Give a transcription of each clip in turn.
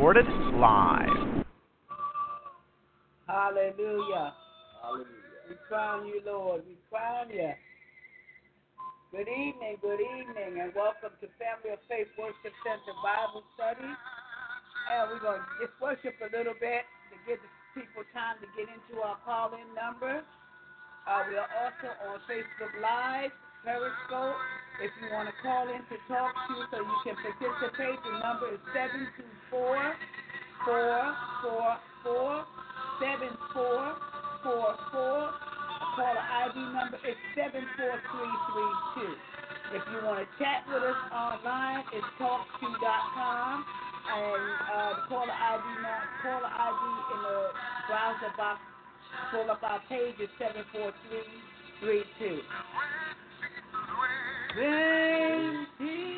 Recorded live. Hallelujah. Hallelujah. We crown you, Lord. We crown you. Good evening, good evening, and welcome to Family of Faith Worship Center Bible Study. And we're going to just worship a little bit to give the people time to get into our call-in number. Uh, we are also on Facebook Live, Periscope. If you want to call in to talk to so you can participate, the number is 724 444 7444. Caller ID number is 74332. If you want to chat with us online, it's TalkShoe.com. And uh, the caller ID, caller ID in the browser box, pull up our page is 74332. Jesus.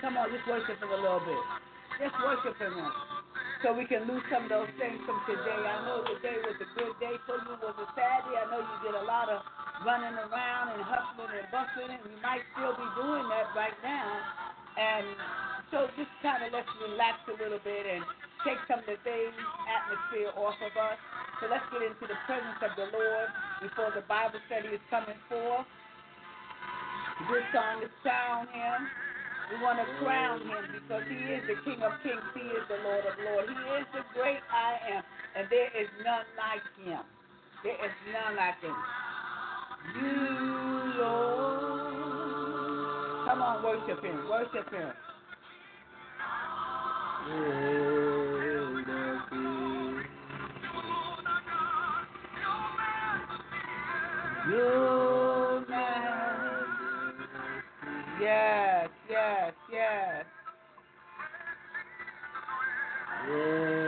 Come on, just worship him a little bit. Just worship him so we can lose some of those things from today. I know today was a good day for you, was a sad day. I know you did a lot of running around and hustling and bustling, and you might still be doing that right now. And so just kind of let's relax a little bit and take some of the things, atmosphere off of us. So let's get into the presence of the Lord before the Bible study is coming forth. This song is crown him. We want to crown him because he is the King of Kings. He is the Lord of Lords. He is the great I am. And there is none like him. There is none like him. You, Lord. Come on, worship him. Worship him. Your majesty. Yes, yes, yes. Yes, Jesus.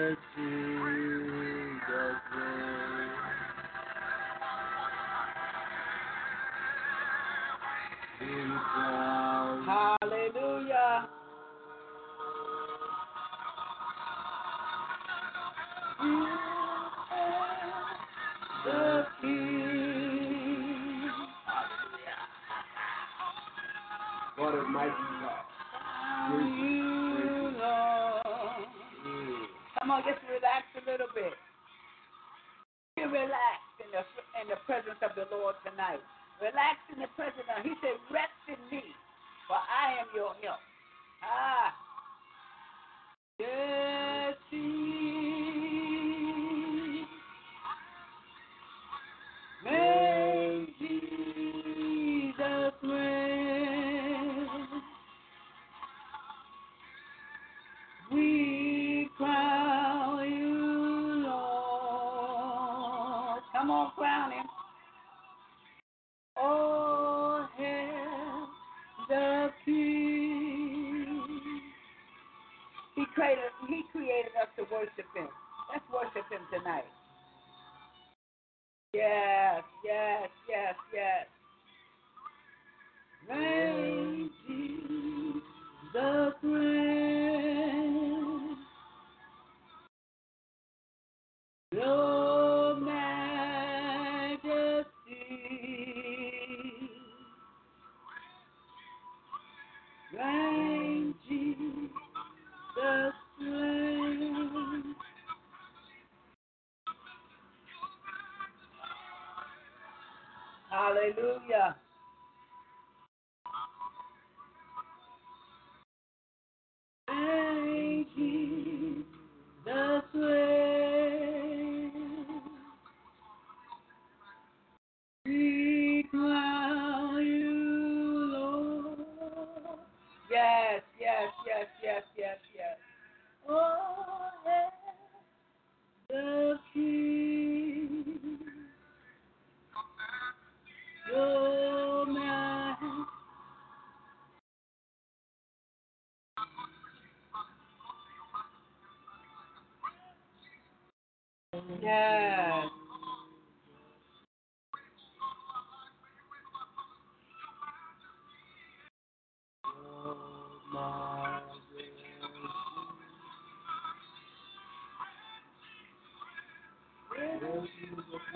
Come on, just relax a little bit. Be relaxed in the in the presence of the Lord tonight. Relax in the presence of He said, rest in me, for I am your help. Ah. Yes, he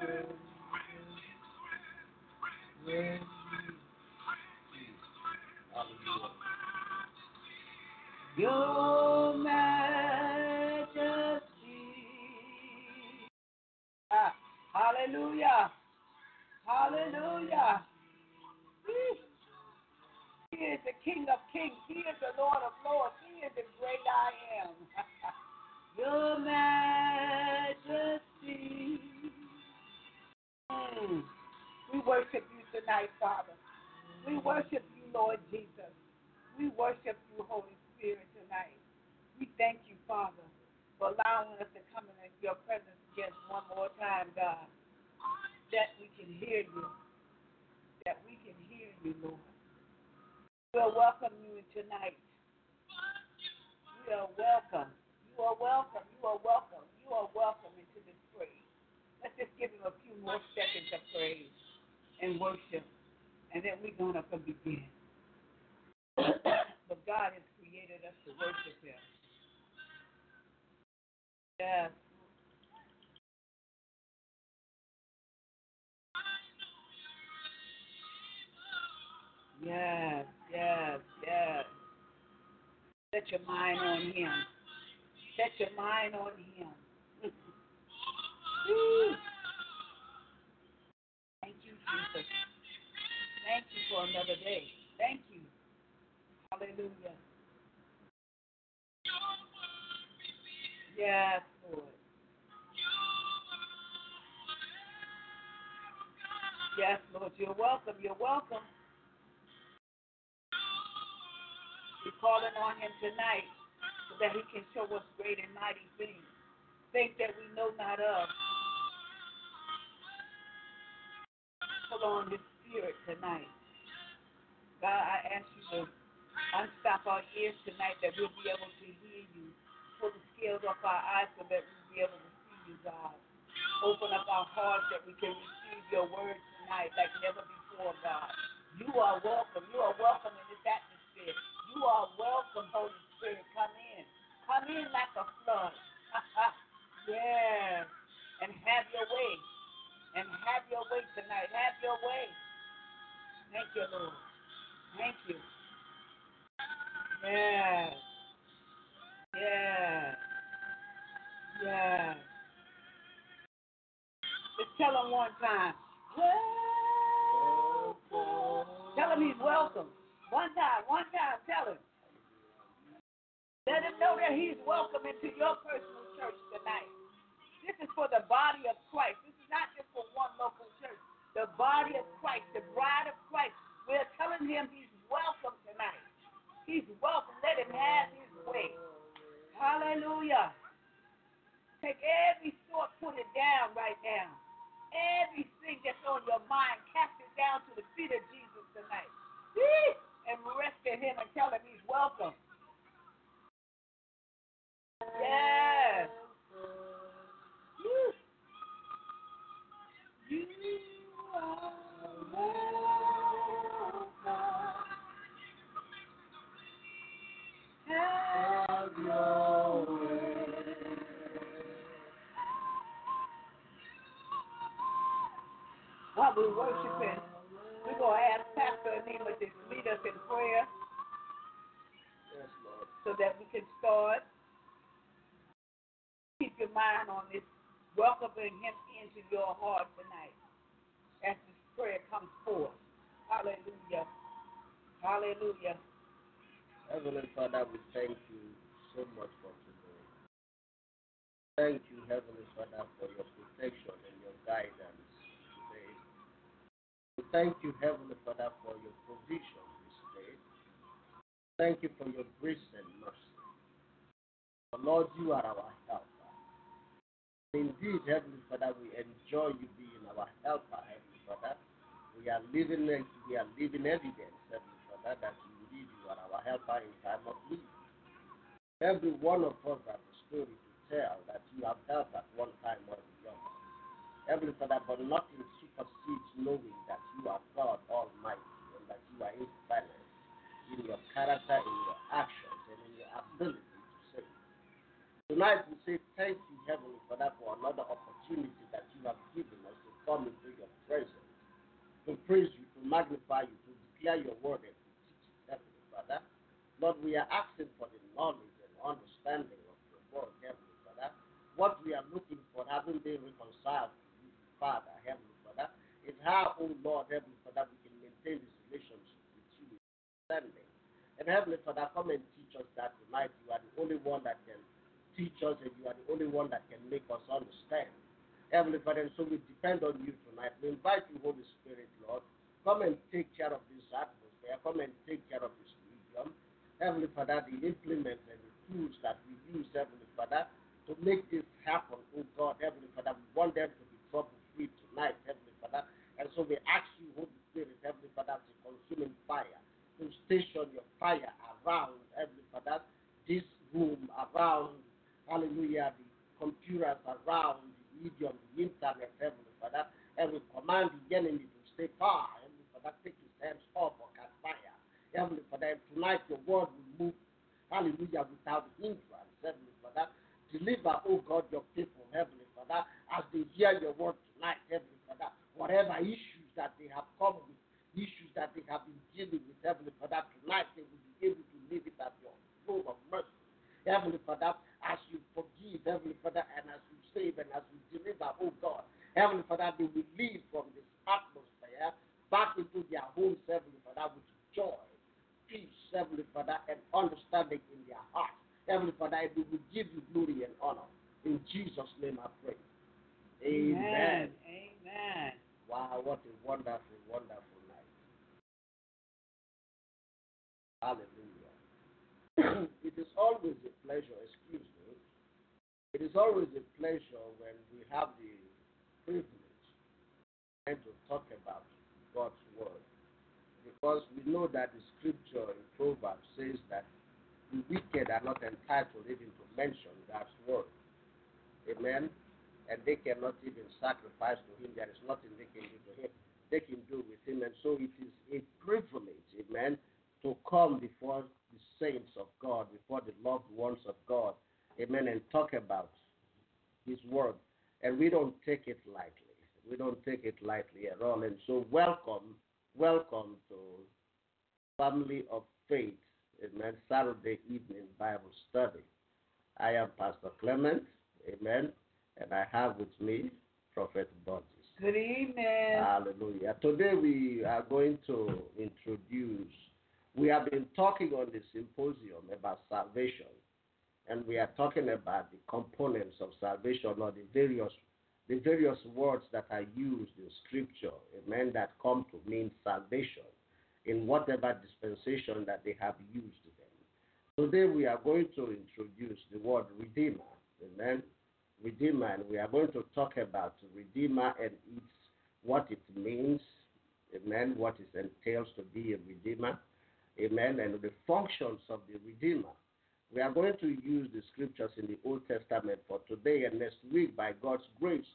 you. Your mind on Him. Set your mind on Him. Thank you, Jesus. Thank you for another day. Thank you. Hallelujah. Yes, Lord. Yes, Lord. You're welcome. You're welcome. Calling on him tonight so that he can show us great and mighty things, things that we know not of. Pull on his spirit tonight. God, I ask you to unstop our ears tonight that we'll be able to hear you. Pull the scales off our eyes so that we'll be able to see you, God. Open up our hearts that we can receive your word tonight like never before, God. You are welcome. You are welcome in this atmosphere. You are welcome, Holy Spirit. Come in. Come in like a flood. yes. And have your way. And have your way tonight. Have your way. Thank you, Lord. Thank you. Yes. Yes. Yes. Just tell him one time. Welcome. Tell him he's welcome. One time, one time, tell him. Let him know that he's welcome into your personal church tonight. This is for the body of Christ. This is not just for one local church. The body of Christ, the bride of Christ. We're telling him he's welcome tonight. He's welcome. Let him have his way. Hallelujah. Take every thought, put it down right now. Everything that's on your mind, cast it down to the feet of Jesus tonight. And rescue him and tell him he's welcome. Yes. You are welcome. Have your way. While we're worshiping, we're going to ask Pastor Anima to lead us in prayer Yes, Lord. so that we can start. Keep your mind on this, welcoming him into your heart tonight as this prayer comes forth. Hallelujah. Hallelujah. Heavenly Father, we thank you so much for today. Thank you, Heavenly Father, for your protection and your guidance today. We thank you, Heavenly Father, for your provision this day. Thank you for your grace and mercy. For Lord, you are our helper. Indeed, Heavenly Father, we enjoy you being our helper, Heavenly Father. We are living we are living evidence, Heavenly Father, that indeed you are our helper in time of need. Every one of us has a story to tell that you have helped at one time or the other. Heavenly Father, but nothing supersedes knowing that you are God Almighty and that you are infallible in your character, in your actions, and in your ability to save. Tonight we say thank you, Heavenly Father, for another opportunity that you have given us to come into your presence, to praise you, to magnify you, to declare your word and to teach it, Heavenly Father. Lord, we are asking for the knowledge and understanding of your word, Heavenly Father. What we are looking for, having been reconciled to you, Father, Heavenly Father, is how, oh Lord, Heavenly Father, we can maintain this relationship with you, understanding. Heavenly Father, come and teach us that tonight. You are the only one that can teach us, and you are the only one that can make us understand. Heavenly Father, and so we depend on you tonight. We invite you, Holy Spirit, Lord. Come and take care of this atmosphere. Come and take care of this medium. Heavenly Father, the implements and the tools that we use, Heavenly Father, to make this happen, oh God, Heavenly Father, we want them to be trouble free tonight, Heavenly Father. And so we ask you, Holy Spirit, Heavenly Father, to consuming fire, to station your fire around, Heavenly Father, this room, around, hallelujah, the computers, around the medium, the internet, Heavenly Father, and we command the enemy to stay far, Heavenly Father, take his hands off or catch fire. Heavenly Father, and tonight your word will move, hallelujah, without hindrance, Heavenly Father. Deliver, oh God, your people, Heavenly Father, as they hear your word tonight, Heavenly Father. Whatever issues that they have come with, issues that they have been dealing with, Heavenly Father, tonight they will be able to leave it at your throne of mercy. Heavenly Father, as you forgive, Heavenly Father, and as you save and as you deliver, oh God, Heavenly Father, they will leave from this atmosphere back into their homes, Heavenly Father, with joy, peace, Heavenly Father, and understanding in their heart. Heavenly Father, and we will give you glory and honor. In Jesus' name I pray. Amen. Amen. Wow, what a wonderful, wonderful night. Hallelujah. it is always a pleasure, excuse me. It is always a pleasure when we have the privilege to talk about God's word. Because we know that the scripture in Proverbs says that the wicked are not entitled even to mention God's word. Amen. And they cannot even sacrifice to him. There is nothing they can do to him. They can do with him. And so it is a privilege, amen, to come before the saints of God, before the loved ones of God, amen, and talk about his word. And we don't take it lightly. We don't take it lightly at all. And so welcome, welcome to Family of Faith, amen, Saturday evening Bible study. I am Pastor Clement, amen, and I have with me Prophet Burgess. Good evening. Hallelujah. Today we are going to introduce, we have been talking on the symposium about salvation, and we are talking about the components of salvation or the various the various words that are used in scripture, amen, that come to mean salvation in whatever dispensation that they have used them. Today we are going to introduce the word redeemer, amen, redeemer, and we are going to talk about redeemer and its what it means, amen, what it entails to be a redeemer, amen, and the functions of the redeemer. We are going to use the scriptures in the Old Testament for today and next week by God's grace.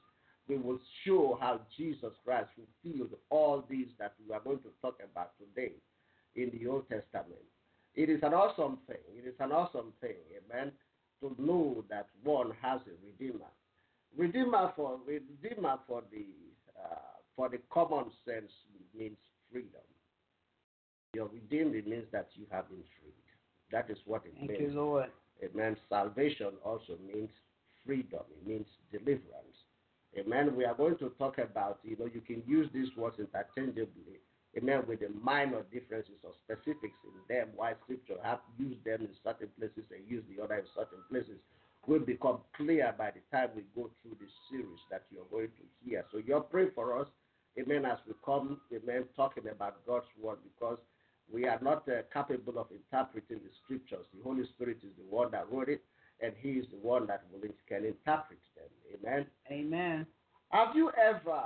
We will show how Jesus Christ fulfilled all these that we are going to talk about today in the Old Testament. It is an awesome thing. It is an awesome thing, amen, to know that one has a redeemer. Redeemer for redeemer for the uh, for the common sense means freedom. You're redeemed. It means that you have been freed. That is what it Thank means. you, Lord. Amen. Salvation also means freedom. It means deliverance. Amen. We are going to talk about, you know, you can use these words interchangeably. Amen. With the minor differences or specifics in them, why Scripture have used them in certain places and use the other in certain places, will become clear by the time we go through this series that you're going to hear. So you're praying for us, amen, as we come, amen, talking about God's word because we are not uh, capable of interpreting the scriptures. The Holy Spirit is the one that wrote it, and He is the one that will, can interpret them. Amen. Amen. Have you ever,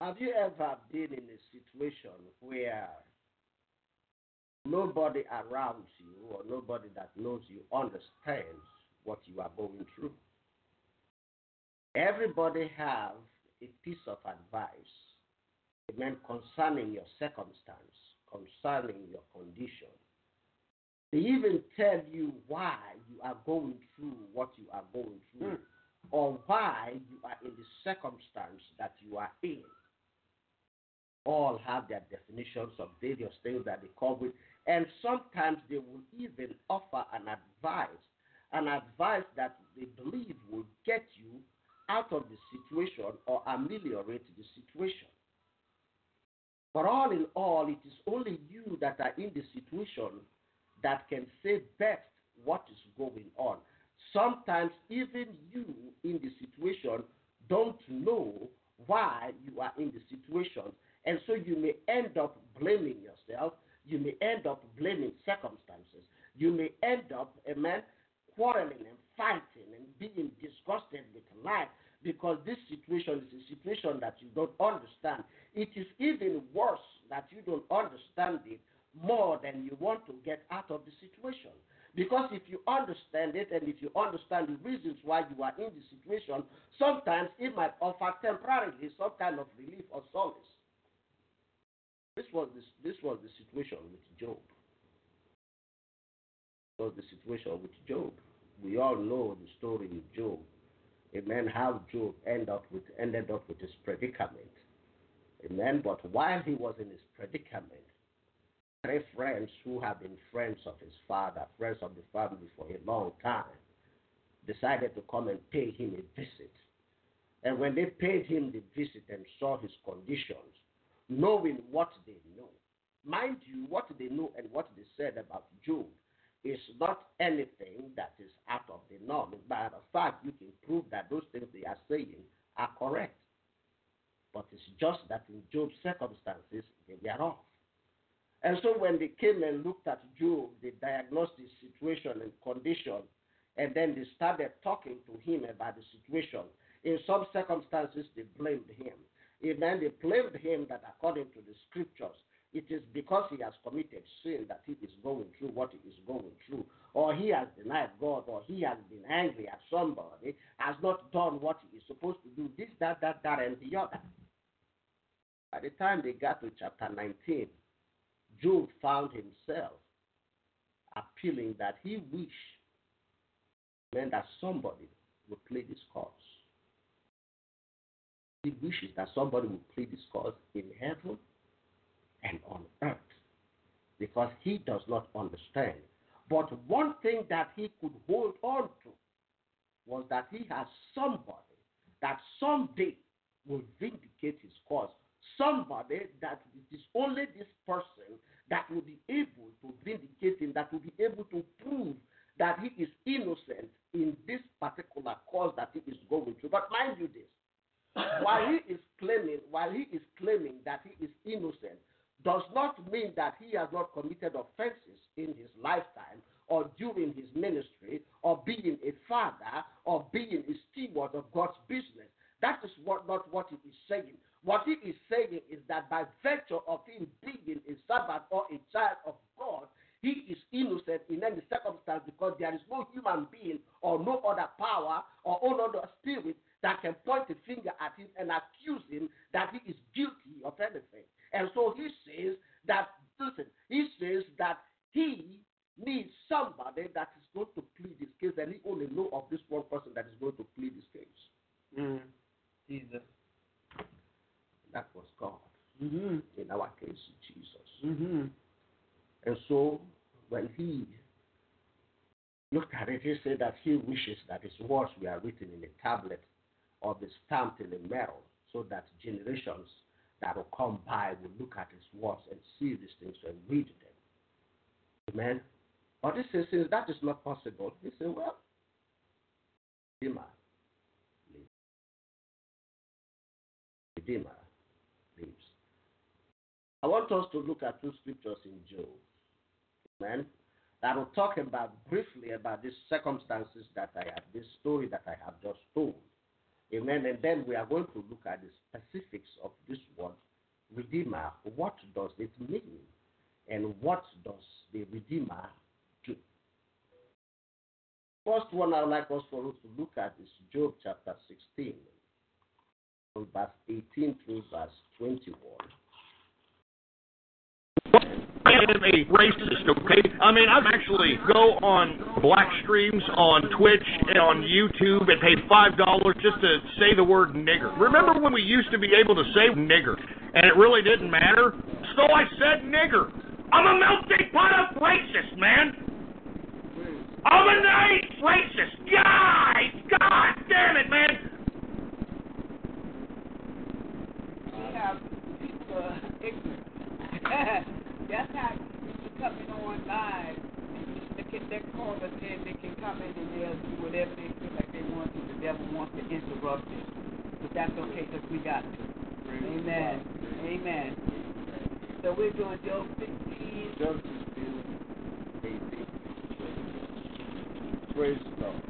have you ever been in a situation where nobody around you or nobody that knows you understands what you are going through? Everybody have a piece of advice concerning your circumstance, concerning your condition. They even tell you why you are going through what you are going through, hmm. or why you are in the circumstance that you are in. all have their definitions of various things that they come with, and sometimes they will even offer an advice, an advice that they believe will get you out of the situation or ameliorate the situation. But all in all, it is only you that are in the situation that can say best what is going on. Sometimes even you in the situation don't know why you are in the situation. And so you may end up blaming yourself. You may end up blaming circumstances. You may end up, amen, quarreling and fighting and being disgusted with life because this situation is a situation that you don't understand. It is even worse that you don't understand it more than you want to get out of the situation. Because if you understand it and if you understand the reasons why you are in the situation, sometimes it might offer temporarily some kind of relief or solace. This was this, this was the situation with Job. This was the situation with Job. We all know the story of Job. Amen. How Job ended up with ended up with his predicament. Amen. But while he was in his predicament, three friends who have been friends of his father, friends of the family for a long time, decided to come and pay him a visit. And when they paid him the visit and saw his conditions, knowing what they know, mind you, what they know and what they said about Job is not anything that is out of the norm. By the fact, you can prove that those things they are saying are correct. But it's just that in Job's circumstances, they were off. And so when they came and looked at Job, they diagnosed his situation and condition, and then they started talking to him about the situation. In some circumstances, they blamed him. And then they blamed him that according to the scriptures, it is because he has committed sin that he is going through what he is going through, or he has denied God, or he has been angry at somebody, has not done what he is supposed to do, this, that, that, that, and the other. By the time they got to chapter 19, Job found himself appealing that he wished that somebody would play this cause. He wishes that somebody would play this cause in heaven and on earth because he does not understand. But one thing that he could hold on to was that he has somebody that someday will vindicate his cause. Somebody that it is only this person that will be able to vindicate him, that will be able to prove that he is innocent in this particular cause that he is going through. But mind you this, while he is claiming, while he is claiming that he is innocent, does not mean that he has not committed offenses in his lifetime or during his ministry or being a father or being a steward of God's business. That is what, not what he is saying. What he is saying is that by virtue of him being a servant or a child of God, he is innocent in any circumstance because there is no human being or no other power or no other spirit that can point a finger at him and accuse him that he is guilty of anything. And so he says that, listen, he says that he needs somebody that is going to plead his case, and he only know of this one person that is going to plead his case. Mm. Jesus. That was God. Mm-hmm. In our case, Jesus. Mm-hmm. And so when he looked at it, he said that he wishes that his words were written in a tablet or be stamped in a metal so that generations that will come by will look at his words and see these things and read them. Amen. But he says, since that is not possible, he said, well, Redeemer lives. Redeemer lives. I want us to look at two scriptures in Job. Amen. That will talk about briefly about these circumstances that I have, this story that I have just told. Amen. And then we are going to look at the specifics of this word, Redeemer. What does it mean? And what does the Redeemer do? First one I would like us for us to look at is Job chapter 16, from verse 18 through verse 21. I am a racist, okay? I mean, I actually go on black streams on Twitch and on YouTube and pay five dollars just to say the word nigger. Remember when we used to be able to say nigger? and it really didn't matter. So I said nigger. I'm a melting pot of racist, man. I'm a nice racist. Guys, God damn it, man. Have people uh, are ignorant. That's how people coming on live. They can they call us in, they can come in and they'll do whatever they feel like they want to. The devil wants to interrupt it. But that's okay because we got to. Amen. Amen. So we're doing Job 15. Job 16, 18, 20. Praise God.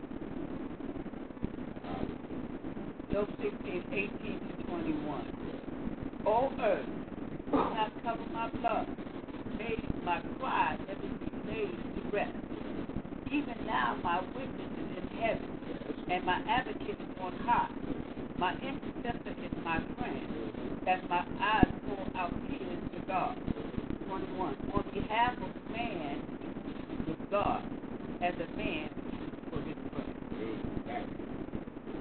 Job 16, 18 to 21. O earth, do not cover my blood. My cry never be laid to rest. Even now my witness is in heaven, and my advocate is on high. My intercessor is my friend, as my eyes pour out tears to God. 21. On behalf of man, with God, as a man for his friend. Amen.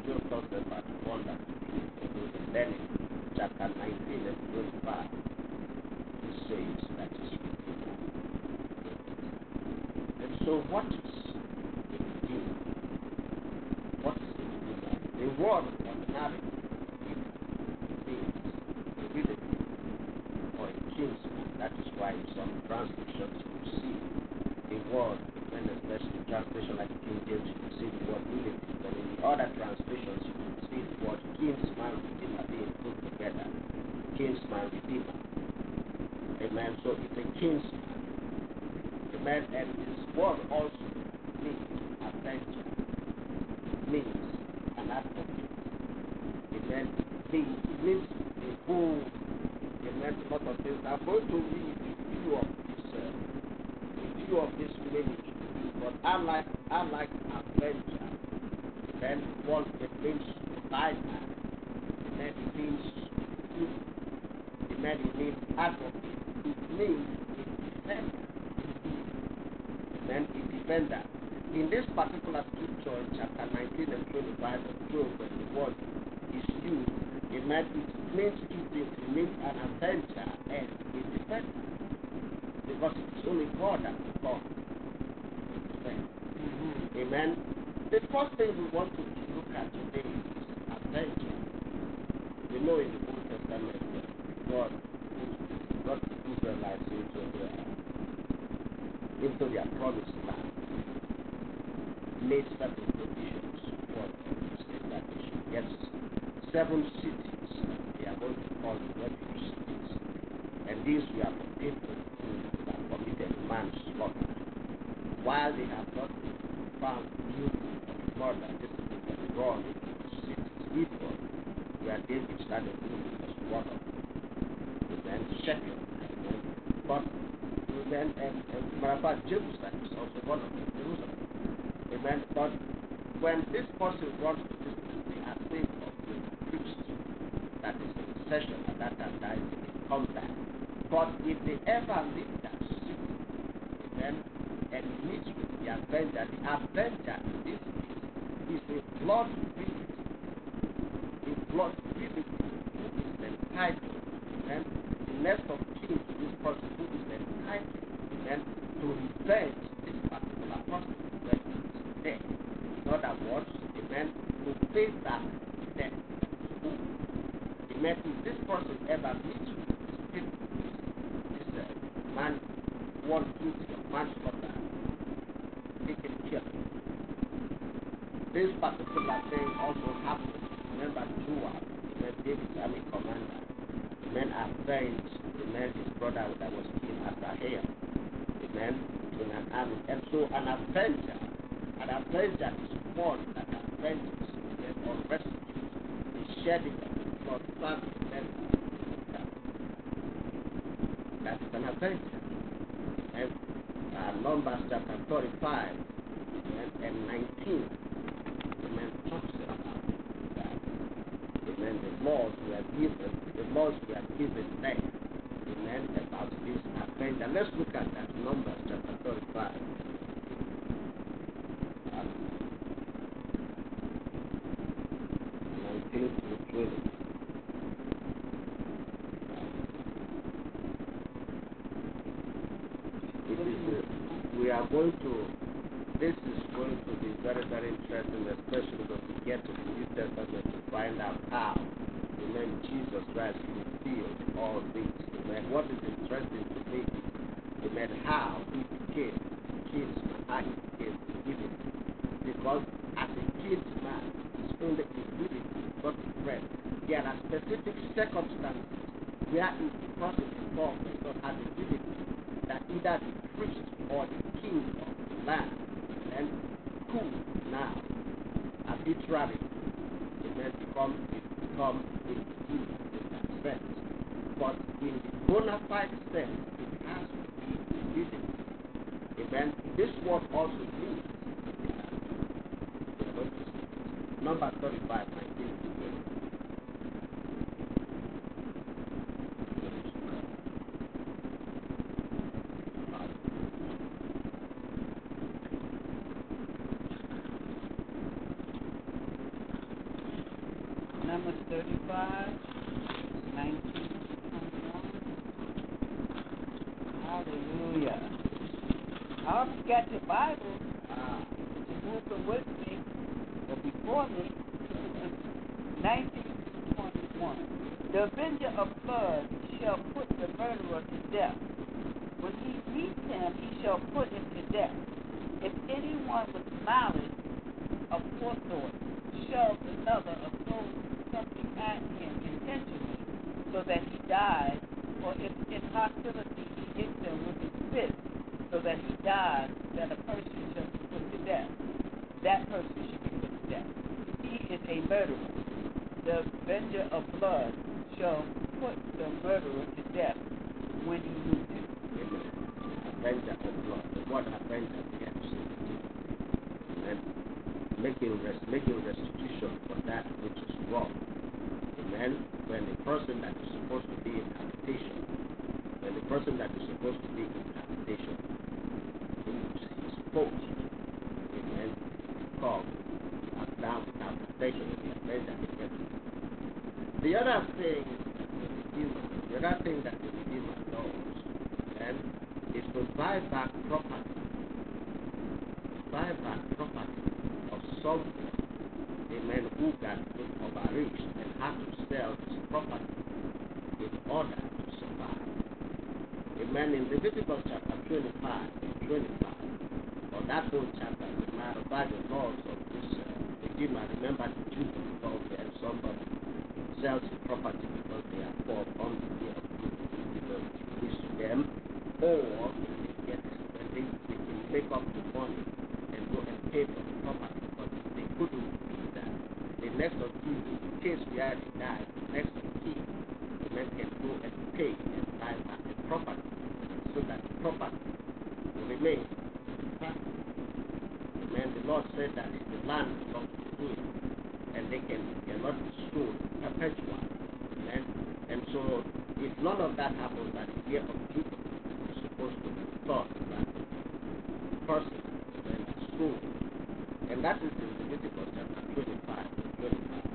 Job talks about one that chapter 19 and 25. It says that is redeemer. And so what is the redeemer? What is the redeemer? The word ordinary means a relative or a kinsman. That is why in some translations you see the word, when especially translation like King James, you will see the word relative. And in the other translations, you will see the word kinsman, redeemer being put together. Kinsman, redeemer. Amen. So it's a kinsman. Amen. And this word also means avenger. It means an advocate. Amen. It means, it means a whole, amen, a lot of things. I'm going to read a few of this, uh, a few of this language to you, but I like, I like avenger. Amen. One, it means provider. Amen. It means good. Amen. It means advocate. It means a defender. Amen. A defender. In this particular scripture in chapter 19 and 25 of Job, when the word is used, amen, it means two things. It means an avenger and a defender. Because it's only God that come to defend. Amen. The first thing we want to look at today is avenger. We know in the Old Testament that God brought the Israelites into their into their promised land, made certain provisions for them that they should get seven cities they are going to call the refuge cities. And these were the people who have committed manslaughter. While they have not been found guilty of murder, this is they can run into the cities. Hebron, where David started ruling was one of them. And then Shechem, amen. But Amen. And, and matter of fact, Jerusalem is also one of them. Jerusalem. Amen. But when this person runs to this place, they are saved of the priest that is in session at that time, that is they come back. But if they ever leave that city, amen, and meet with the avenger, the avenger in this case is a blood relative. A blood relative who is entitled, amen, the next of kin to this person who is entitled amen, to revenge this particular person when he is dead. In other words, amen, to pay back the debt that is owed. Amen. If this person ever meets with this people, this, this uh, man, one guilty of manslaughter, they can kill him. This particular thing also happened. Remember Joab, amen, David's army commander. Amen, avenged, amen, his brother that was killed after Ahab in an army. And so an avenger, an avenger is one that avenges or rescues the shedding of the blood. That is an avenger. And uh, Numbers chapter 35 amen, and 19, amen, talks about that. Amen. The laws were given, the laws were given there amen, about this avenger. Let's look at that Numbers chapter 35. Um, 19 to 20. Um, we are going to, this is going to be very, very interesting, especially when we get to the New Testament to find out how, amen, Jesus Christ fulfilled all these. Amen. What is interesting to me is, amen, how he became kinsman, how he became divinity. Because as a kinsman, his only divinity got to friend. There are specific circumstances where if the person involved does not have divinity, that either the priest or the king of the land and could now arbitrarily amen, become become a believer in that sense. But in the bona fide sense, it has to be divinity. Amen. This word also means number 35, 19 to 20. Numbers 35, 19 Hallelujah. I hope you got your Bible. Uh, you're moving with me or before me. 19 The avenger of blood shall put the murderer to death. When he meets him, he shall put him to death. If anyone with malice of forethought shoves another at him intentionally so that he dies, or if in hostility he hits him with his fist so that he dies, then a person shall be put to death. That person should be put to death. He is a murderer. The avenger of blood shall put the murderer to death when he meets him. Amen. Avenger of blood. The word avenger here is Amen. Making, res- making restitution for that which is wrong. Amen. When the person that is supposed to be in habitation, when the person that is supposed to be in habitation leaves his post, amen, come down without protection of the avenger against him. The other thing that the Redeemer, the other thing that the Redeemer does, amen, is to buy back property, buy back property of someone, amen, who got overreached and had to sell his property in order to survive. Amen. In Leviticus chapter 25 and 25, or that whole chapter, as a matter of the laws of this uh, Redeemer, remember the children involved there, somebody sells his property because they are poor on the day of Jubilee, you know, to them, or when they get, when they, they can make up the money and go and pay for the property, but they couldn't do that, the next of in the case where they die, the next of kin, the man can go and pay and buy back the property so that the property will remain in the family. Amen. The Lord said that the land belongs to him and they can cannot be sold perpetual. Amen. And so if none of that happens at the year of Jubilee, it's supposed to be returned back to the person amen, that sold. And that is in Leviticus chapter 25 and 25.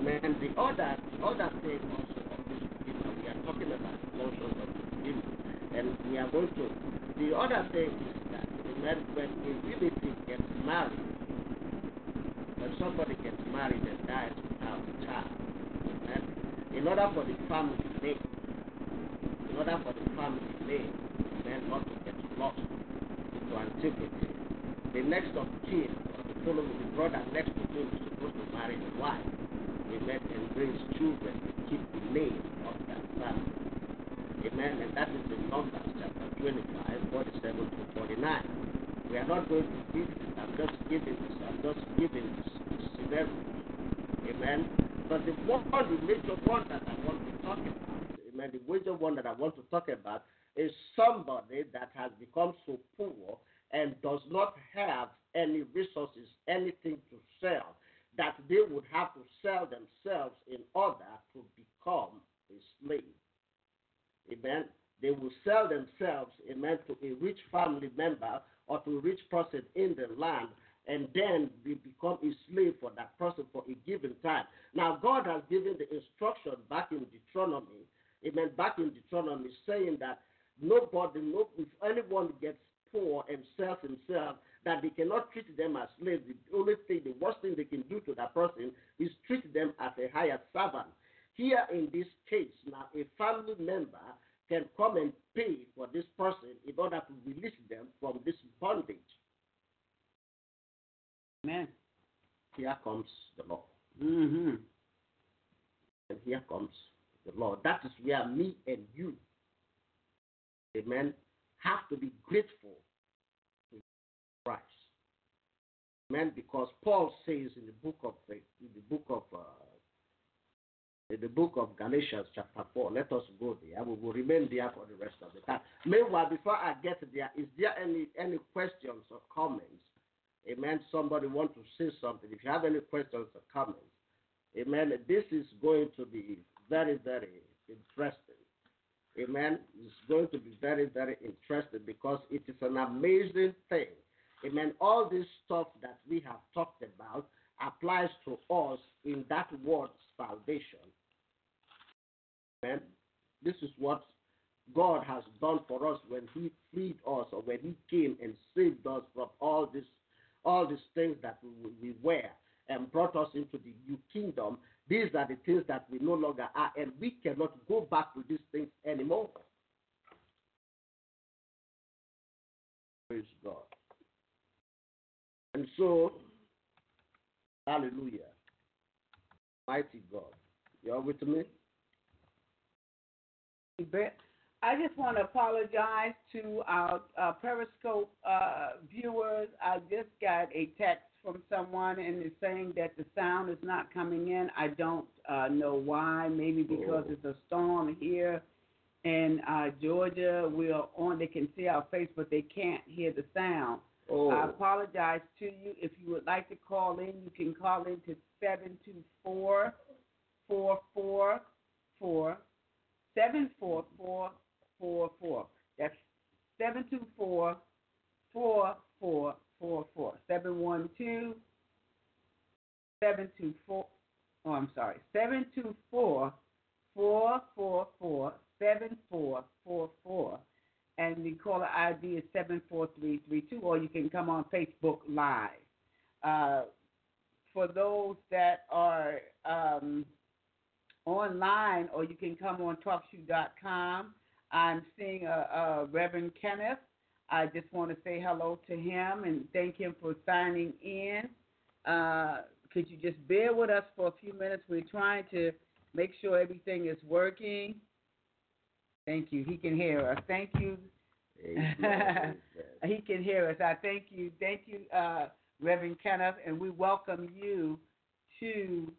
Amen. The other, the other thing also of this Redeemer, we are talking about the functions of the Redeemer. And we are going to, the other thing is that, amen, when a relative gets married, when somebody gets married and dies without a child, amen, in order for the family name, in order for the family name, amen, not to get lost into antiquity, the next of kin, or the following, the brother next to him is supposed to marry the wife, amen, and brings children to keep the name of that family. Amen. And that is in Numbers chapter 25, 47 to 49. We are not going to read this. I'm just giving this. I'm just giving this, this scenario. Amen. But the one, the major one that I want to talk about, amen, the major one that I want to talk about is somebody that has become so poor and does not have any resources, anything to sell, that they would have to sell themselves in order to become a slave. Amen. They will sell themselves, amen, to a rich family member or to a rich person in the land, and then they become a slave for that person for a given time. Now, God has given the instruction back in Deuteronomy, amen, back in Deuteronomy, saying that nobody, no, if anyone gets poor and sells himself that they cannot treat them as slaves. The only thing, the worst thing they can do to that person is treat them as a hired servant. Here in this case, now a family member can come and pay for this person in order to release them from this bondage. Amen. Here comes the law. Mm-hmm. And here comes the law. That is where me and you, amen, have to be grateful to Christ. Amen. Because Paul says in the book of in the book of uh, in the book of Galatians chapter four. Let us go there. We will remain there for the rest of the time. Meanwhile, before I get there, is there any any questions or comments? Amen. Somebody want to say something. If you have any questions or comments, amen. This is going to be very, very interesting. Amen. It's going to be very, very interesting because it is an amazing thing. Amen. All this stuff that we have talked about applies to us in that word salvation. Amen. This is what God has done for us when He freed us or when He came and saved us from all this, all these things that we, we were and brought us into the new kingdom. These are the things that we no longer are, and we cannot go back to these things anymore. Praise God. And so, hallelujah. Mighty God. You all with me? I just want to apologize to our uh, Periscope uh, viewers. I just got a text from someone and it's saying that the sound is not coming in. I don't uh, know why. Maybe because Oh. it's a storm here in uh, Georgia. We are on. They can see our face, but they can't hear the sound. Oh. I apologize to you. If you would like to call in, you can call in to 724 444 74444. That's 724 4444. 712 724. Oh, I'm sorry. 724 444 7444 and the caller ID is 74332, or you can come on Facebook Live. Uh, for those that are um, online, or you can come on TalkShoe.com, I'm seeing uh, Reverend Kenneth. I just want to say hello to him and thank him for signing in. Uh, could you just bear with us for a few minutes? We're trying to make sure everything is working. Thank you. He can hear us. Thank you. He can hear us. I thank you. Thank you, uh, Reverend Kenneth, and we welcome you to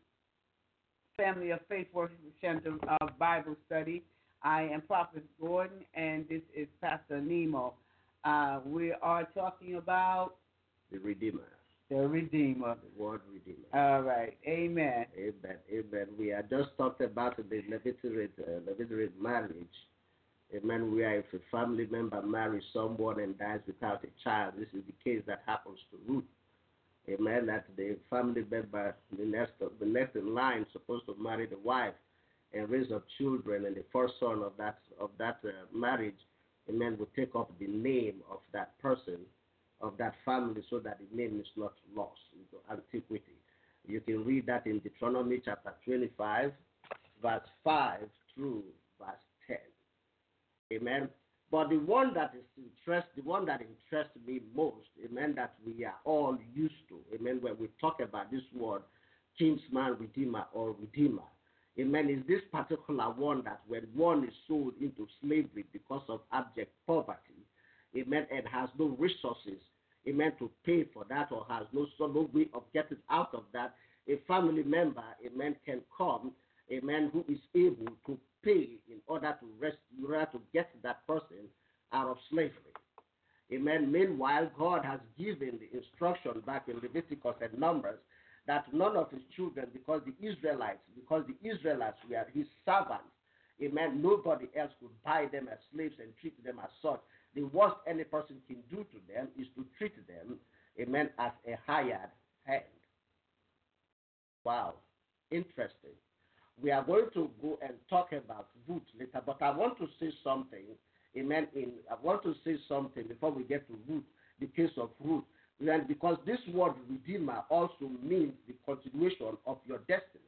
Family of Faith Worship Center uh, Bible Study. I am Prophet Gordon, and this is Pastor Nemo. Uh, we are talking about the Redeemer, the Redeemer. the word Redeemer. All right. Amen. Amen. Amen. We are just talked about the levirate, uh, marriage. Amen. Where if a family member marries someone and dies without a child, this is the case that happens to Ruth. Amen. That the family member, the next, the next in line, supposed to marry the wife and raise up children, and the first son of that of that uh, marriage, amen, will take up the name of that person, of that family, so that the name is not lost into antiquity. You can read that in Deuteronomy chapter 25, verse 5 through verse 10. Amen. But the one that is interest, the one that interests me most, amen, that we are all used to, amen, when we talk about this word, kinsman, redeemer, or redeemer, amen, is this particular one that when one is sold into slavery because of abject poverty, amen, and has no resources, amen, to pay for that or has no, so no way of getting out of that, a family member, amen, can come, amen, who is able to pay in order to rest, in order to get that person out of slavery. Amen. Meanwhile, God has given the instruction back in Leviticus and Numbers that none of his children, because the Israelites, because the Israelites were his servants, amen, nobody else could buy them as slaves and treat them as such. The worst any person can do to them is to treat them, amen, as a hired hand. Wow. Interesting. We are going to go and talk about Ruth later, but I want to say something, Amen. In I want to say something before we get to Ruth, the case of Ruth. And because this word redeemer also means the continuation of your destiny.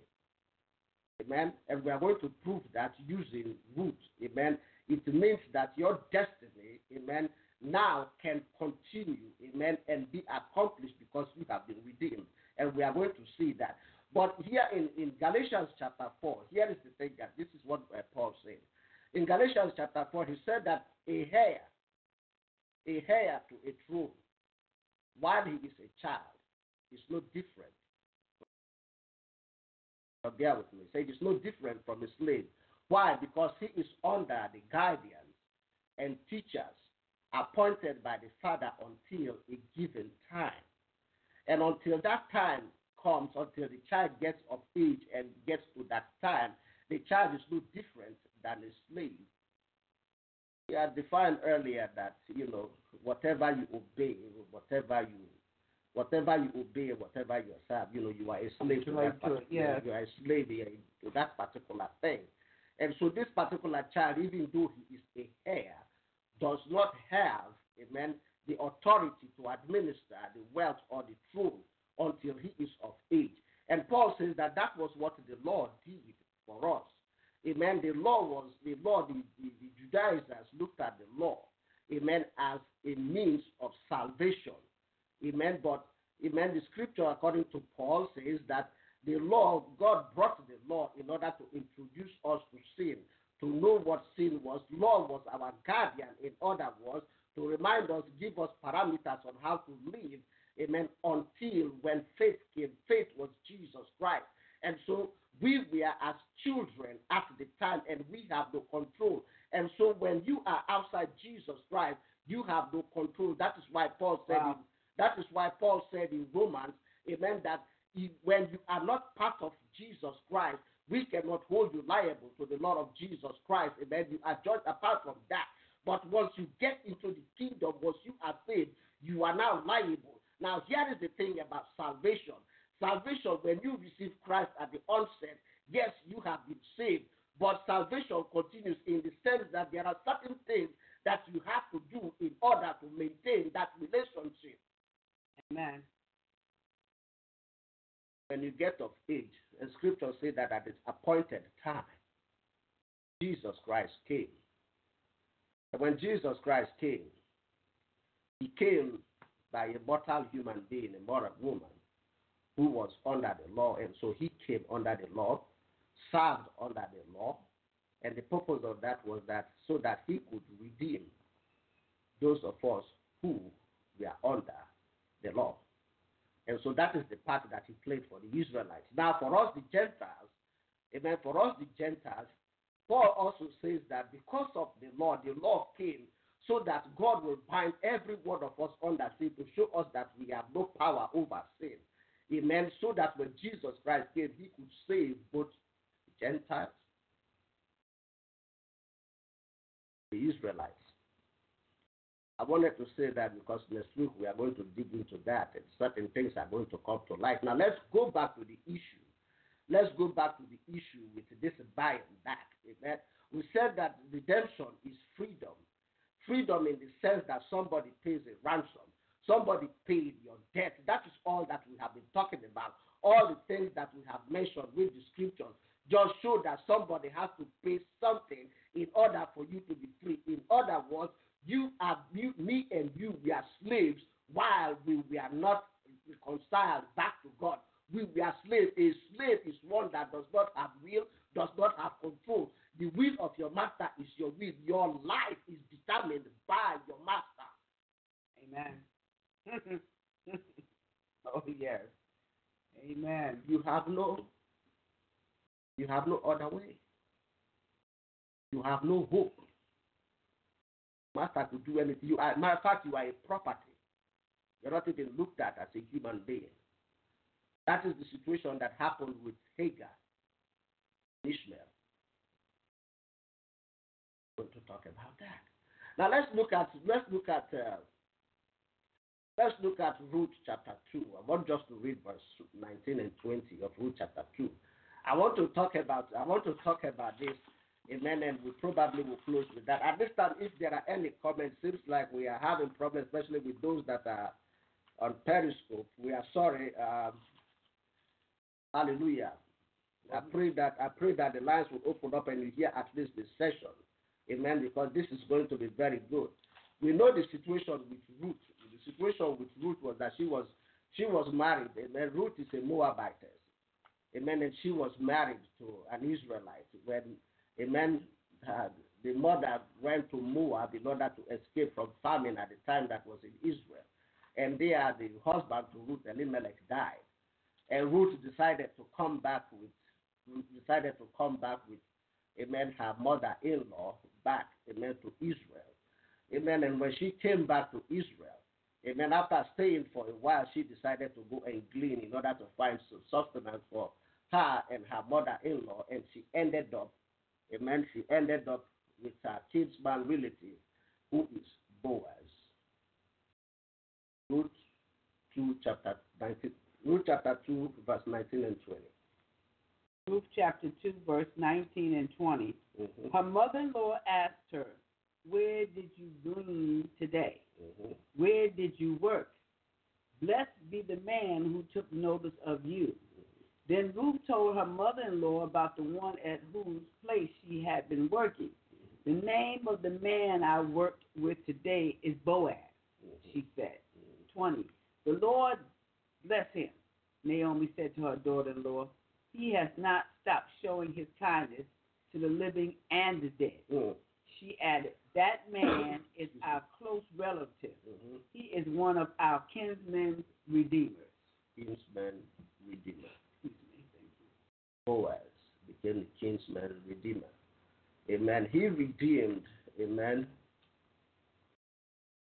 Amen. And we are going to prove that using Ruth. Amen. It means that your destiny, amen, now can continue, amen, and be accomplished because you have been redeemed. And we are going to see that. But here in, in Galatians chapter 4, here is the thing that this is what uh, Paul said. In Galatians chapter 4, he said that a heir, a heir to a throne, while he is a child, is no different. But bear with me. Say it is no different from a slave. Why? Because he is under the guardians and teachers appointed by the father until a given time. And until that time comes, until the child gets of age and gets to that time, the child is no different than a slave. We had defined earlier that you know whatever you obey, whatever you whatever you obey, whatever you serve, you know you are a slave to that particular, yeah. you are a slave to that particular thing. And so this particular child, even though he is a heir, does not have, amen, the authority to administer the wealth or the throne until he is of age. And Paul says that that was what the law did for us. Amen. The law was the law. The, the, the Judaizers looked at the law, amen, as a means of salvation. Amen. But amen. The scripture, according to Paul, says that the law, God brought the law in order to introduce us to sin, to know what sin was. Law was our guardian, in other words, to remind us, give us parameters on how to live, amen, until when faith came. Faith was Jesus Christ. And so we were as children at the time, and we have no control. And so when you are outside Jesus Christ, you have no control. That is why Paul said. Wow. In, that is why Paul said in Romans, Amen, that he- when you are not part of Jesus Christ, we cannot hold you liable to the Lord of Jesus Christ. Amen. You are judged apart from that. But once you get into the kingdom, once you are saved, you are now liable. Now, here is the thing about salvation. Salvation, when you receive Christ at the onset, yes, you have been saved. But salvation continues in the sense that there are certain things that you have to do in order to maintain that relationship. Amen. When you get of age, the scripture say that at its appointed time, Jesus Christ came. And when Jesus Christ came, he came by a mortal human being, a mortal woman, who was under the law. And so he came under the law, served under the law. And the purpose of that was that so that he could redeem those of us who were under the law. And so that is the part that he played for the Israelites. Now, for us, the Gentiles, amen, for us, the Gentiles, Paul also says that because of the law, the law came so that God will bind every one of us under sin to show us that we have no power over sin. Amen. So that when Jesus Christ came, he could save both Gentiles, the Israelites. I wanted to say that because next week we are going to dig into that and certain things are going to come to light. Now let's go back to the issue. Let's go back to the issue with this buy and back. Amen. We said that redemption is freedom. Freedom in the sense that somebody pays a ransom. Somebody paid your debt. That is all that we have been talking about. All the things that we have mentioned with the scriptures just show that somebody has to pay something in order for you to be free. In other words, you are you, me and you we are slaves while we we are not reconciled back to God. We are slaves. A slave is one that does not have will, does not have control. The will of your master is your will. Your life is determined by your master. Amen. oh yes. Amen. You have no you have no other way. You have no hope. Master could do anything. You are, matter of fact, you are a property. You're not even looked at as a human being. That is the situation that happened with Hagar, Ishmael. We're going to talk about that. Now let's look at let's look at uh, let's look at Ruth chapter two. I want just to read verse 19 and 20 of Ruth chapter two. I want to talk about I want to talk about this Amen. And we probably will close with that. At this time, if there are any comments, seems like we are having problems, especially with those that are on Periscope. We are sorry. Um, hallelujah. I pray that I pray that the lines will open up and you hear at least this session. Amen. Because this is going to be very good. We know the situation with Ruth. Situation with Ruth was that she was she was married. Amen. Ruth is a Moabite. Amen. And she was married to an Israelite. When Amen, uh, the mother went to Moab in order to escape from famine at the time that was in Israel. And there, the husband to Ruth, Elimelech, died. And Ruth decided to come back with decided to come back with, amen, her mother-in-law back, amen, to Israel. Amen. And when she came back to Israel, amen, after staying for a while, she decided to go and glean in order to find some sustenance for her and her mother-in-law. And she ended up, amen, she ended up with her kinsman relative, who is Boaz. Ruth 2, chapter 19, Ruth chapter 2, verse 19 and 20. Ruth chapter 2, verse 19 and 20. Mm-hmm. Her mother in law asked her, Where did you glean today? Mm-hmm. Where did you work? Blessed be the man who took notice of you. Then Ruth told her mother in law about the one at whose place she had been working. The name of the man I worked with today is Boaz, she said. 20. The Lord bless him, Naomi said to her daughter in law. He has not stopped showing his kindness to the living and the dead. Mm. She added, That man is our close relative. Mm-hmm. He is one of our kinsmen redeemers. Kinsman redeemer. Boaz became the kinsman redeemer. Amen. He redeemed, amen.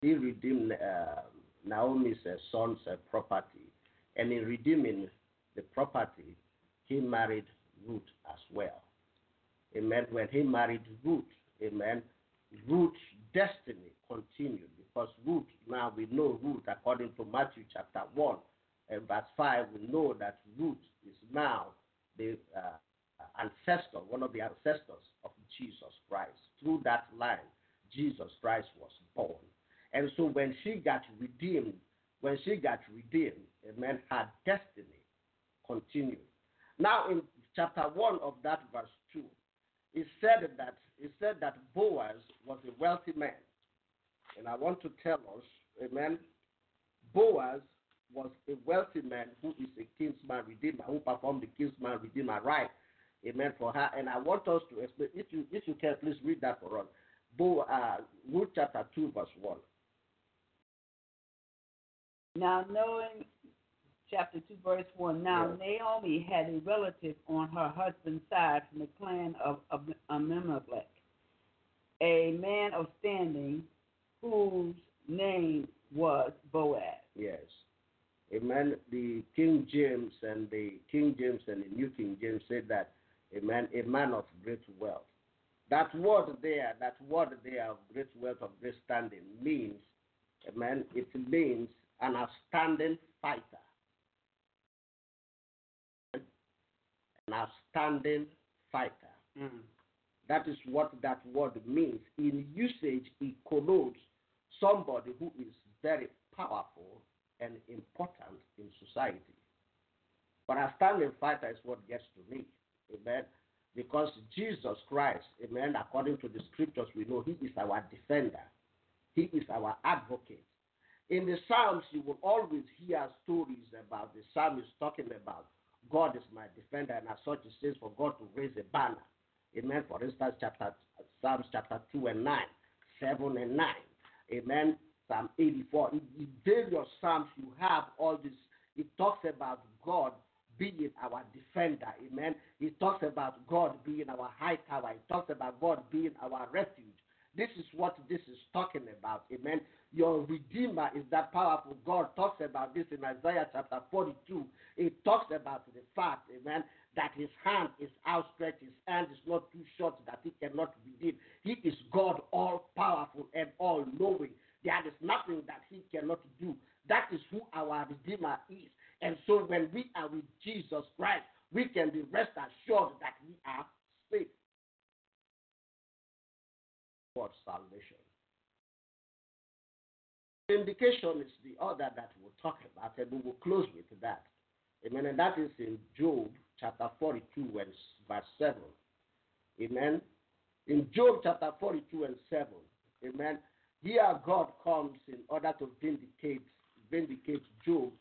He redeemed uh, Naomi's uh, son's uh, property. And in redeeming the property, he married Ruth as well. Amen. When he married Ruth, amen, Ruth's destiny continued because Ruth, now we know Ruth according to Matthew chapter 1 and verse 5, we know that Ruth is now the uh, ancestor, one of the ancestors of Jesus Christ. Through that line, Jesus Christ was born. And so when she got redeemed, when she got redeemed, amen, her destiny continued. Now in chapter 1 of that verse 2, it said that it said that Boaz was a wealthy man. And I want to tell us, amen, Boaz was a wealthy man who is a kinsman redeemer, who performed the kinsman redeemer right, amen, for her. And I want us to explain, if you if you can, please read that for us. Bo, uh, Ruth chapter 2, verse 1. Now, knowing chapter 2, verse 1. Now, Naomi had a relative on her husband's side from the clan of Abimelech, a man of standing whose name was Boaz. Yes. Amen. The King James and the King James and the New King James said that a man, a man of great wealth. That word there, that word there of great wealth of great standing means, a man, it means an outstanding fighter. An outstanding fighter. Mm. That is what that word means. In usage, it connotes somebody who is very powerful and important in society. But a standing fighter is what gets to me. Amen. Because Jesus Christ, amen, according to the scriptures, we know he is our defender, he is our advocate. In the Psalms, you will always hear stories about the psalmist talking about God is my defender, and as such it says for God to raise a banner. Amen. For instance, chapter Psalms chapter 2 and 9, 7 and 9. Amen. Psalm 84. In, in various Psalms, you have all this. It talks about God being our defender. Amen. It talks about God being our high tower. It talks about God being our refuge. This is what this is talking about. Amen. Your Redeemer is that powerful. God talks about this in Isaiah chapter 42. It talks about the fact, amen, that his hand is outstretched, his hand is not too short that he cannot redeem. He is God all powerful and all knowing. There is nothing that he cannot do. That is who our Redeemer is. And so when we are with Jesus Christ, we can be rest assured that we are safe. Word salvation. Vindication is the other that we'll talk about, and we will close with that. Amen. And that is in Job chapter 42 and verse 7. Amen. In Job chapter 42 and 7. Amen. Here God comes in order to vindicate vindicate Job.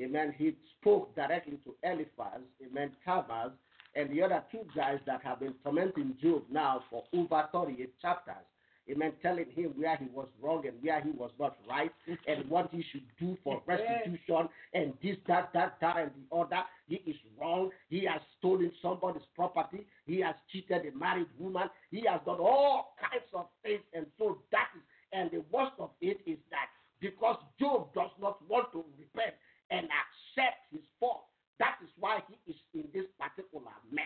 Amen. He spoke directly to Eliphaz, amen, Tammuz, and the other two guys that have been tormenting Job now for over 38 chapters. Amen. Telling him where he was wrong and where he was not right and what he should do for restitution and this, that, that, that, and the other. He is wrong. He has stolen somebody's property. He has cheated a married woman. He has done all kinds of things. And so that is, and the worst of it is that because Job does not want to repent and accept his fault, that is why he is in this particular mess.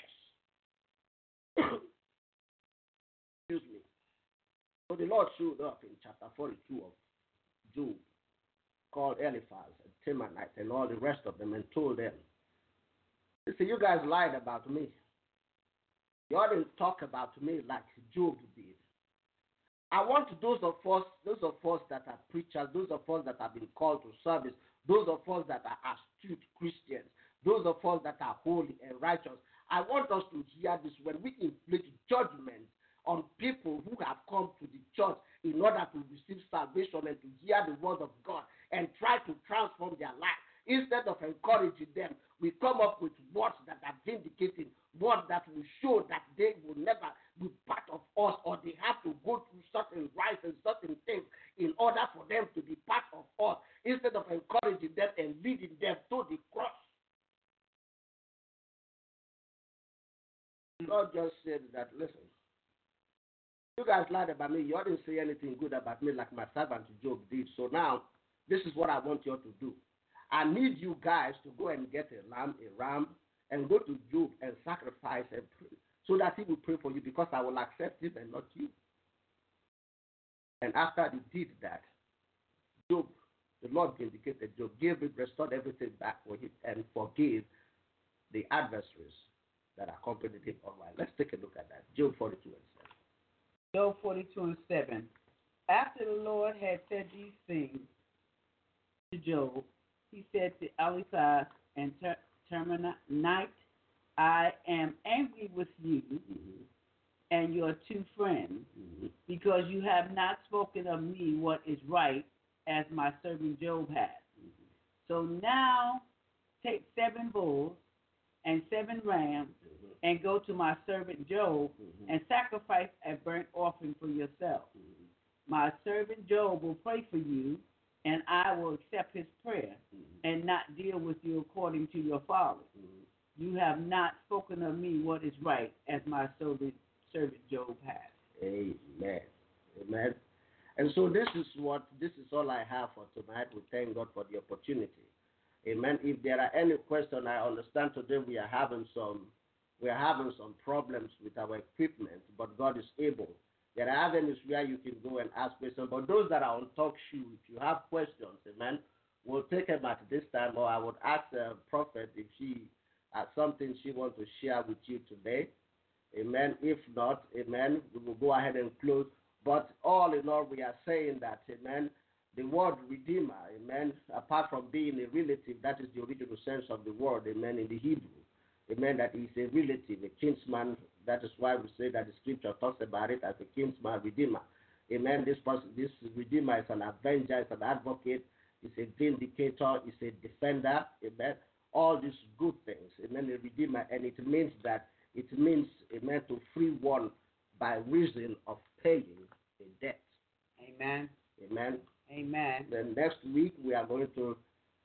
Excuse me. So the Lord showed up in chapter 42 of Job, called Eliphaz and Temanite and all the rest of them, and told them, "Listen, you guys lied about me. Y'all didn't talk about me like Job did. I want those of us, those of us that are preachers, those of us that have been called to service, those of us that are astute Christians, those of us that are holy and righteous. I want us to hear this when we inflict judgment on people who have come to the church in order to receive salvation and to hear the word of God and try to transform their life. Instead of encouraging them, we come up with words that are vindicating, words that will show that they will never be part of us or they have to go through certain rites and certain things in order for them to be part of us, instead of encouraging them and leading them to the cross. God just said that, listen, you guys lied about me. You didn't say anything good about me like my servant Job did. So now, this is what I want you to do. I need you guys to go and get a lamb, a ram, and go to Job and sacrifice and pray so that he will pray for you because I will accept him and not you. And after he did that, Job, the Lord vindicated Job, gave him, restored everything back for him, and forgave the adversaries that accompanied him all right. Let's take a look at that. Job 42 and 7. Job 42 and 7. After the Lord had said these things to Job, he said to Eliphaz and Ter- I am angry with you Mm-hmm. and your two friends Mm-hmm. because you have not spoken of me what is right as my servant Job has. So now take seven bulls and seven rams and go to my servant Job mm-hmm. and sacrifice a burnt offering for yourself. Mm-hmm. My servant Job will pray for you, and I will accept his prayer mm-hmm. and not deal with you according to your folly. You have not spoken of me what is right, as my servant, servant Job has. Amen. Amen. And so this is what this is all I have for tonight. We thank God for the opportunity. Amen. If there are any questions, I understand today we are having some we are having some problems with our equipment, but God is able. There are avenues where you can go and ask questions. But those that are on talk show, if you have questions, amen, we'll take them at this time, or I would ask the prophet if she has something she wants to share with you today. Amen. If not, amen, we will go ahead and close. But all in all, we are saying that, amen, the word redeemer, amen, apart from being a relative, that is the original sense of the word, amen, in the Hebrew. Amen, that is a relative, a kinsman. That is why we say that the scripture talks about it as a kinsman redeemer. Amen. This person, this redeemer is an avenger, is an advocate, is a vindicator, is a defender. Amen. All these good things. Amen. A redeemer, and it means that it means amen to free one by reason of paying a debt. Amen. Amen. Amen. Then next week we are going to.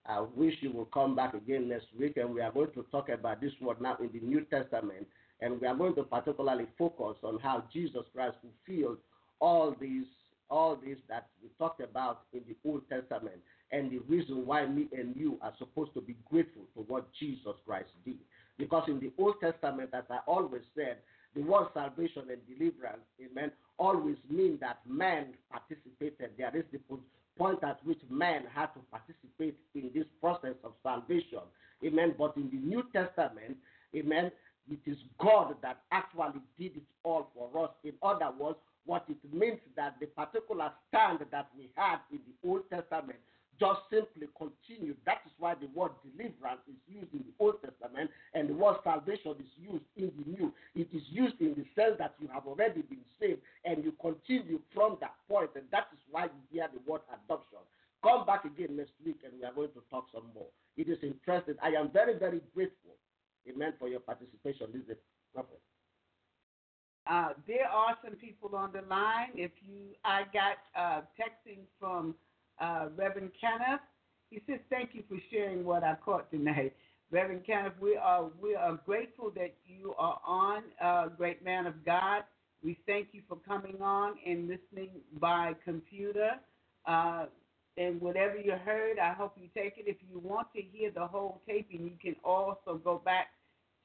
I wish you will come back again next week, and we are going to talk about this word now in the New Testament, and we are going to particularly focus on how Jesus Christ fulfilled all these all these that we talked about in the Old Testament, and the reason why me and you are supposed to be grateful for what Jesus Christ did. Because in the Old Testament, as I always said, the word salvation and deliverance, amen, always mean that man participated. There is the point at which man had to participate in this process of salvation. Amen. But in the New Testament, amen, it is God that actually did it all for us. In other words, what it means that the particular stand that we had in the Old Testament just simply continued. That is why the word deliverance is used in the Old Testament and the word salvation is used in the New. It is used in the sense that you have already been saved and you continue from that point, and that is why you hear the word adoption. Come back again next week and we are going to talk some more. It is interesting. I am very, very grateful, amen, for your participation. This is. Uh, there are some people on the line. If you, I got uh, texting from uh, Reverend Kenneth. He says, "Thank you for sharing what I caught tonight." Reverend Kenneth, we are we are grateful that you are on, uh, great man of God. We thank you for coming on and listening by computer. Uh, and whatever you heard, I hope you take it. If you want to hear the whole taping, you can also go back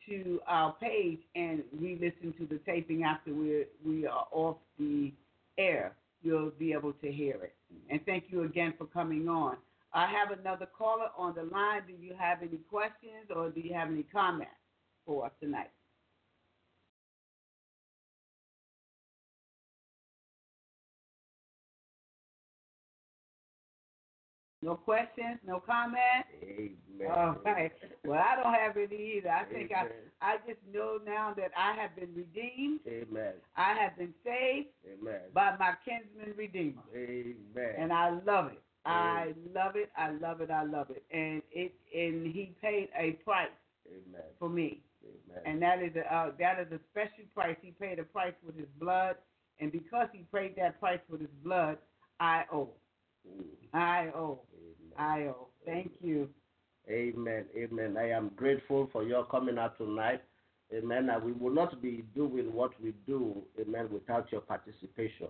to our page and re-listen to the taping after we we are off the air. You'll be able to hear it. And thank you again for coming on. I have another caller on the line. Do you have any questions or do you have any comments for us tonight? No questions, no comments. Amen. All right. Well, I don't have any either. I think Amen. I I just know now that I have been redeemed. Amen. I have been saved Amen. by my kinsman redeemer, Amen. and I love it. I love it. I love it. I love it. And it and he paid a price Amen. for me, Amen. and that is a uh, that is a special price. He paid a price with his blood, and because he paid that price with his blood, I owe. I owe. Amen. I owe. Thank you. Amen. Amen. I am grateful for your coming out tonight. Amen. And we will not be doing what we do, amen, without your participation.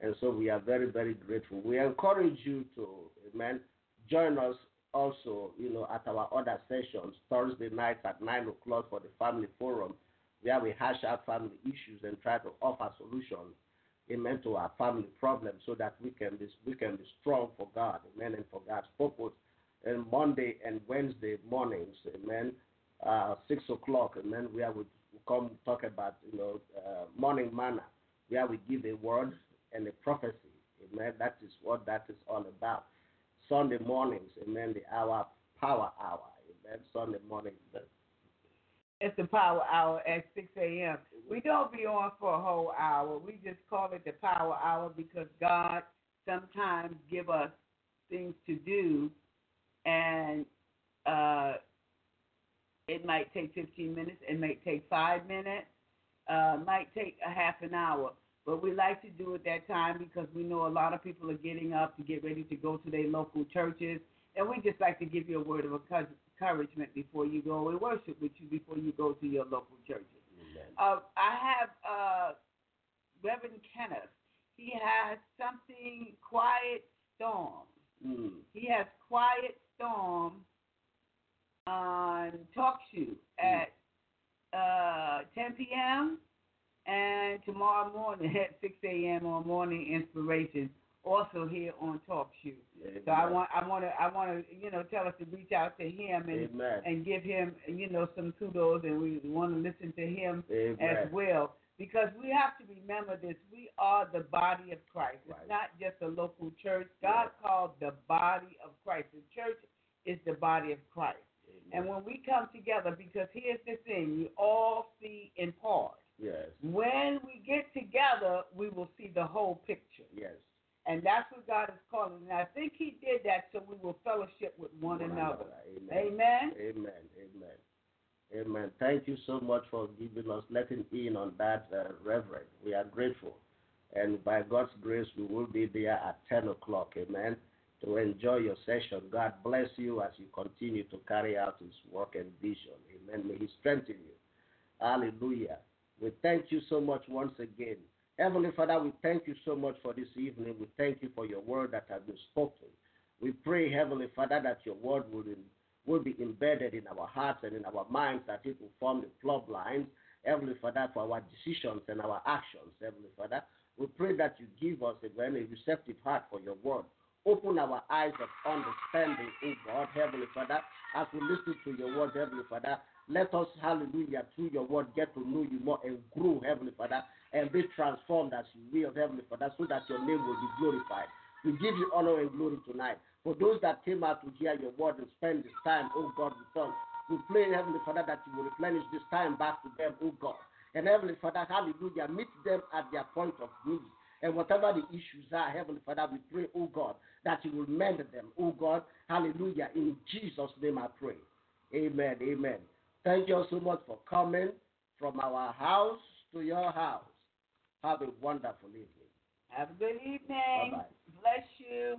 And so we are very, very grateful. We encourage you to, amen, join us also, you know, at our other sessions, Thursday nights at 9 o'clock for the family forum, where we hash out family issues and try to offer solutions, amen, to our family problems so that we can be, we can be strong for God, amen, and for God's purpose and Monday and Wednesday mornings, amen, uh, six o'clock, amen, where we come talk about, you know, uh, morning manna, where we give a word and a prophecy, amen. That is what that is all about. Sunday mornings, amen, the hour, power hour, amen, Sunday morning. It's the power hour at 6 a.m. We don't be on for a whole hour. We just call it the power hour because God sometimes give us things to do, and uh, it might take 15 minutes. It might take five minutes. Uh, might take a half an hour. But we like to do it that time because we know a lot of people are getting up to get ready to go to their local churches, and we just like to give you a word of encouragement before you go and worship with you before you go to your local churches. Uh, I have uh, Reverend Kenneth. He has something quiet storm. Mm. He has quiet storm on talk show at uh, 10 p.m. and tomorrow morning at 6 a.m. on Morning Inspiration. Also here on Talk Show. So I want I want to I want to you know tell us to reach out to him and Amen. and give him you know some kudos and we want to listen to him Amen. as well. Because we have to remember this we are the body of Christ. It's not just a local church. God called the body of Christ. The church is the body of Christ. And when we come together because here's the thing we all see in part. Yes. when we get together we will see the whole picture. Yes. And that's what God is calling. And I think He did that so we will fellowship with one, another. Amen. Amen. Amen. Amen. Amen. Thank you so much for giving us, letting in on that, uh, Reverend. We are grateful. And by God's grace, we will be there at 10 o'clock. Amen. To enjoy your session. God bless you as you continue to carry out His work and vision. Amen. May He strengthen you. Hallelujah. We thank you so much once again. Heavenly Father, we thank you so much for this evening. We thank you for your word that has been spoken. We pray, Heavenly Father, that your word will, will be embedded in our hearts and in our minds, that it will form the plug lines, Heavenly Father, for our decisions and our actions, Heavenly Father. We pray that you give us a very receptive heart for your word. Open our eyes of understanding, O God, Heavenly Father, as we listen to your word, Heavenly Father. Let us, hallelujah, through your word, get to know you more and grow, Heavenly Father, and be transformed as you will, Heavenly Father, so that your name will be glorified. We give you honor and glory tonight. For those that came out to hear your word and spend this time, oh God, with us, we pray, Heavenly Father, that you will replenish this time back to them, oh God. And Heavenly Father, hallelujah, meet them at their point of need. And whatever the issues are, Heavenly Father, we pray, oh God, that you will mend them, oh God. Hallelujah. In Jesus' name I pray. Amen. Amen. Thank you all so much for coming from our house to your house. Have a wonderful evening. Have a good evening. Bye-bye. Bless you.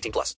18 plus.